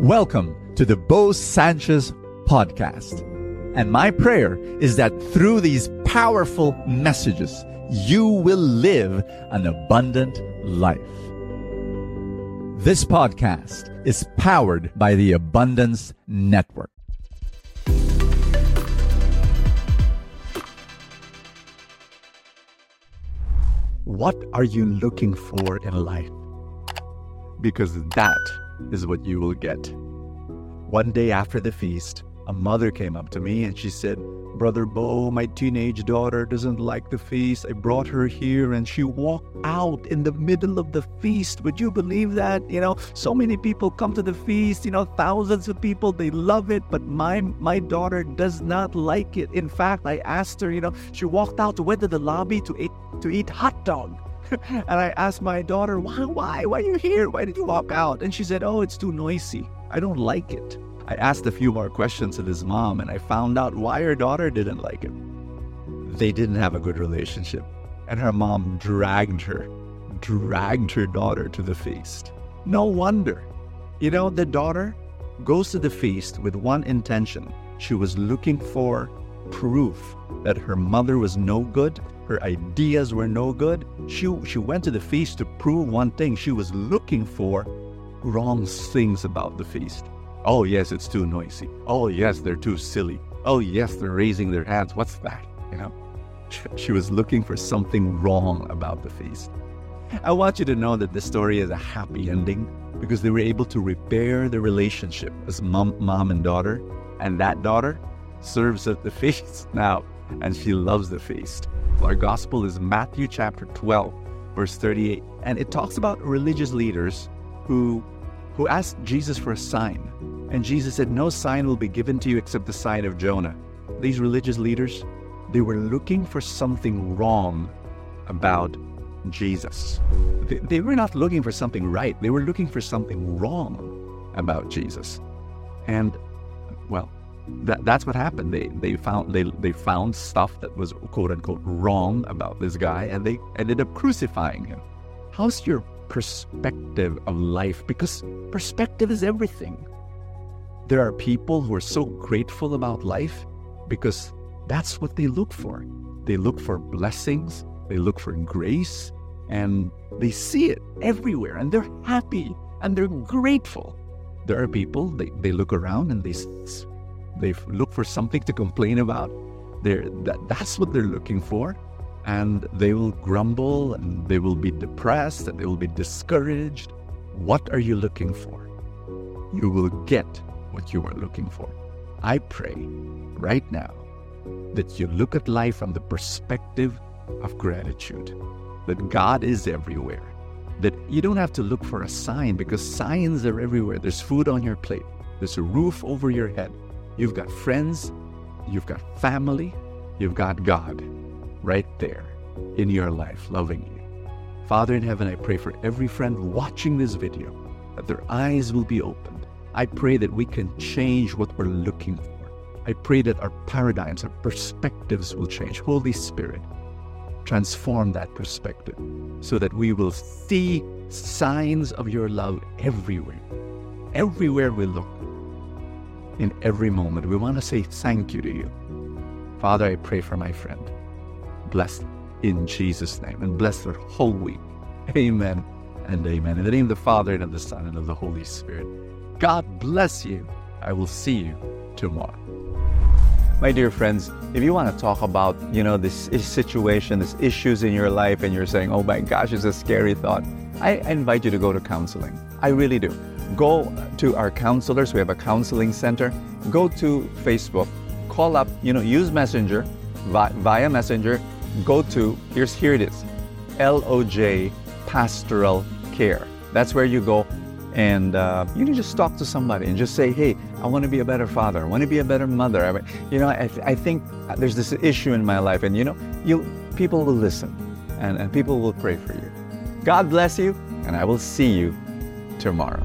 Welcome to the Bo Sanchez podcast. And my prayer is that through these powerful messages, you will live an abundant life. This podcast is powered by the Abundance Network. What are you looking for in life? Because that is what you will get. One day after the feast, a mother came up to me and she said, Brother Bo, my teenage daughter doesn't like the feast. I brought her here and she walked out in the middle of the feast. Would you believe that? You know, so many people come to the feast, you know, thousands of people, they love it, but my my daughter does not like it. In fact, I asked her, you know, she walked out, went to the lobby to eat to eat hot dog. and I asked my daughter, why, why, why are you here? Why did you walk out? And she said, oh, it's too noisy. I don't like it. I asked a few more questions of his mom and I found out why her daughter didn't like it. They didn't have a good relationship. And her mom dragged her, dragged her daughter to the feast. No wonder. You know, the daughter goes to the feast with one intention. She was looking for proof that her mother was no good her ideas were no good. She, she went to the feast to prove one thing. She was looking for wrong things about the feast. Oh, yes, it's too noisy. Oh, yes, they're too silly. Oh, yes, they're raising their hands. What's that? You know, she was looking for something wrong about the feast. I want you to know that the story is a happy ending because they were able to repair the relationship as mom, mom and daughter. And that daughter serves at the feast now, and she loves the feast. Our gospel is Matthew chapter 12, verse 38. And it talks about religious leaders who, who asked Jesus for a sign. And Jesus said, No sign will be given to you except the sign of Jonah. These religious leaders, they were looking for something wrong about Jesus. They, they were not looking for something right, they were looking for something wrong about Jesus. And, well, that, that's what happened. They they found they they found stuff that was quote unquote wrong about this guy, and they ended up crucifying him. How's your perspective of life? Because perspective is everything. There are people who are so grateful about life because that's what they look for. They look for blessings, they look for grace, and they see it everywhere, and they're happy and they're grateful. There are people they, they look around and they they look for something to complain about. They're, that, that's what they're looking for. And they will grumble and they will be depressed and they will be discouraged. What are you looking for? You will get what you are looking for. I pray right now that you look at life from the perspective of gratitude, that God is everywhere, that you don't have to look for a sign because signs are everywhere. There's food on your plate, there's a roof over your head, You've got friends, you've got family, you've got God right there in your life loving you. Father in heaven, I pray for every friend watching this video that their eyes will be opened. I pray that we can change what we're looking for. I pray that our paradigms, our perspectives will change. Holy Spirit, transform that perspective so that we will see signs of your love everywhere. Everywhere we look, in every moment. We want to say thank you to you. Father, I pray for my friend. Bless in Jesus' name and bless their whole week. Amen and amen. In the name of the Father and of the Son and of the Holy Spirit. God bless you. I will see you tomorrow. My dear friends, if you want to talk about, you know, this situation, these issues in your life, and you're saying, oh my gosh, it's a scary thought, I invite you to go to counseling. I really do go to our counselors. We have a counseling center. Go to Facebook, call up, you know, use Messenger via, via Messenger. Go to, here's, here it is LOJ Pastoral Care. That's where you go and uh, you can just talk to somebody and just say, hey, I want to be a better father. I want to be a better mother. I mean, you know, I, th- I think there's this issue in my life, and you know, you people will listen and, and people will pray for you. God bless you, and I will see you tomorrow.